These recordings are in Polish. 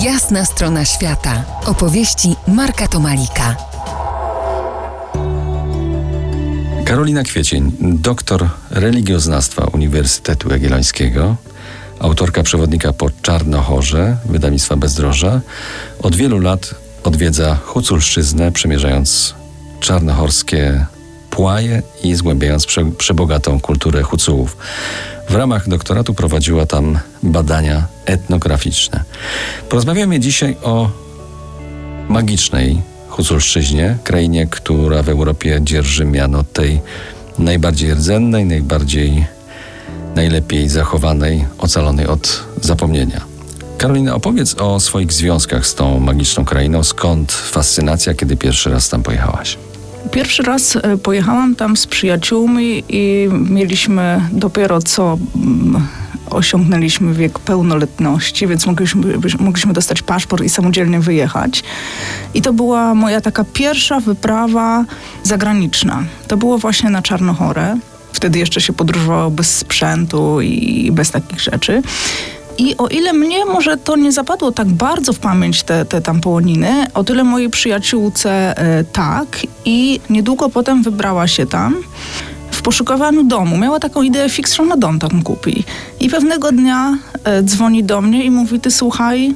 Jasna strona świata. Opowieści Marka Tomalika. Karolina Kwiecień, doktor religioznawstwa Uniwersytetu Jagiellońskiego, autorka przewodnika po Czarnochorze, wydawnictwa Bezdroża, od wielu lat odwiedza Huculszczyznę, przemierzając czarnochorskie płaje i zgłębiając prze, przebogatą kulturę Hucułów. W ramach doktoratu prowadziła tam badania etnograficzne. Porozmawiamy dzisiaj o magicznej Huculszczyźnie, krainie, która w Europie dzierży miano tej najbardziej rdzennej, najbardziej najlepiej zachowanej, ocalonej od zapomnienia. Karolina, opowiedz o swoich związkach z tą magiczną krainą. Skąd fascynacja, kiedy pierwszy raz tam pojechałaś? Pierwszy raz e, pojechałam tam z przyjaciółmi i mieliśmy dopiero co mm, osiągnęliśmy wiek pełnoletności, więc mogliśmy, mogliśmy dostać paszport i samodzielnie wyjechać. I to była moja taka pierwsza wyprawa zagraniczna. To było właśnie na Czarnochorę. Wtedy jeszcze się podróżowało bez sprzętu i bez takich rzeczy. I o ile mnie może to nie zapadło tak bardzo w pamięć, te, te tam połoniny, o tyle mojej przyjaciółce e, tak. I niedługo potem wybrała się tam w poszukiwaniu domu. Miała taką ideę fix, że na dom tam kupi. I pewnego dnia e, dzwoni do mnie i mówi, ty słuchaj,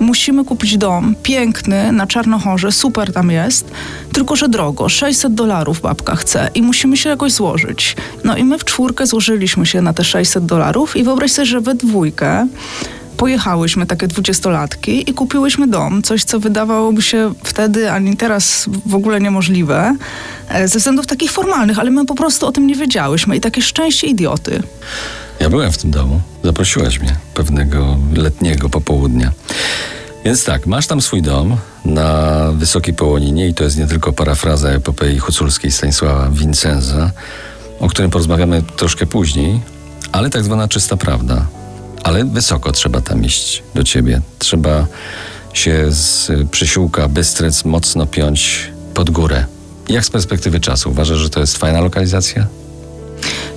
musimy kupić dom piękny na Czarnochorze, super tam jest, tylko że drogo, 600 dolarów babka chce i musimy się jakoś złożyć. No i my w czwórkę złożyliśmy się na te 600 dolarów i wyobraź sobie, że we dwójkę pojechałyśmy, takie dwudziestolatki i kupiłyśmy dom, coś co wydawałoby się wtedy ani teraz w ogóle niemożliwe, e, ze względów takich formalnych, ale my po prostu o tym nie wiedziałyśmy i takie szczęście idioty. Ja byłem w tym domu. Zaprosiłaś mnie pewnego letniego popołudnia. Więc tak, masz tam swój dom na Wysokiej Połoninie i to jest nie tylko parafraza epopei huculskiej Stanisława Vincenza, o którym porozmawiamy troszkę później, ale tak zwana czysta prawda. Ale wysoko trzeba tam iść do ciebie. Trzeba się z przysiłka Bystrec mocno piąć pod górę. Jak z perspektywy czasu? Uważasz, że to jest fajna lokalizacja?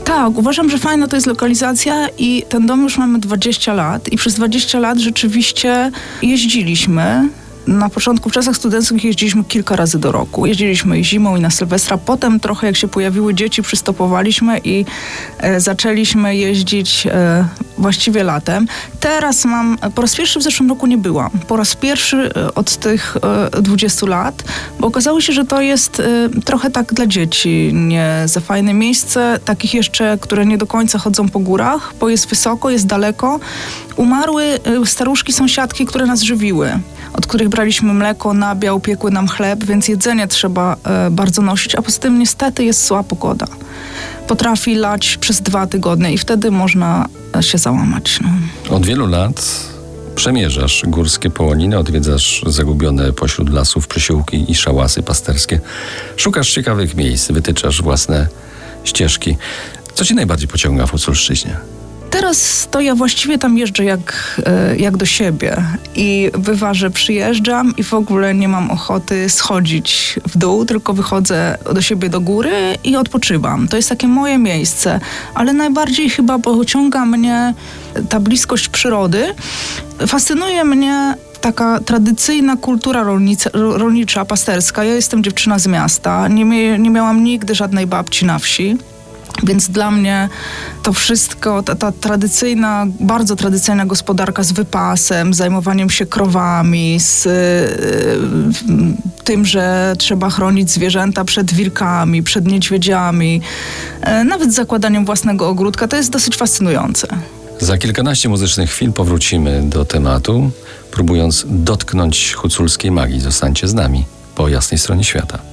Tak, uważam, że fajna to jest lokalizacja i ten dom już mamy 20 lat i przez 20 lat rzeczywiście jeździliśmy na początku, w czasach studenckich jeździliśmy kilka razy do roku. Jeździliśmy i zimą i na Sylwestra. Potem trochę jak się pojawiły dzieci, przystopowaliśmy i e, zaczęliśmy jeździć e, właściwie latem. Teraz mam, po raz pierwszy w zeszłym roku nie byłam. Po raz pierwszy e, od tych e, 20 lat, bo okazało się, że to jest e, trochę tak dla dzieci nie za fajne miejsce, takich jeszcze, które nie do końca chodzą po górach, bo jest wysoko, jest daleko. Umarły e, staruszki sąsiadki, które nas żywiły od których braliśmy mleko, nabiał, piekły nam chleb, więc jedzenie trzeba e, bardzo nosić, a poza tym niestety jest zła pogoda. Potrafi lać przez dwa tygodnie i wtedy można e, się załamać. No. Od wielu lat przemierzasz górskie połoniny, odwiedzasz zagubione pośród lasów przysiłki i szałasy pasterskie. Szukasz ciekawych miejsc, wytyczasz własne ścieżki. Co ci najbardziej pociąga w Huculszczyźnie? Teraz to ja właściwie tam jeżdżę jak, e, jak do siebie i bywa, że przyjeżdżam i w ogóle nie mam ochoty schodzić w dół, tylko wychodzę do siebie do góry i odpoczywam. To jest takie moje miejsce, ale najbardziej chyba pociąga mnie ta bliskość przyrody. Fascynuje mnie taka tradycyjna kultura rolnic, rolnicza, pasterska. Ja jestem dziewczyna z miasta, nie, nie miałam nigdy żadnej babci na wsi. Więc dla mnie to wszystko, ta, ta, tradycyjna, bardzo tradycyjna gospodarka z wypasem, zajmowaniem się krowami, z y, tym, że trzeba chronić zwierzęta przed wilkami, przed niedźwiedziami, y, nawet zakładaniem własnego ogródka, to jest dosyć fascynujące. Za kilkanaście muzycznych chwil powrócimy do tematu, próbując dotknąć huculskiej magii. Zostańcie z nami po jasnej stronie świata.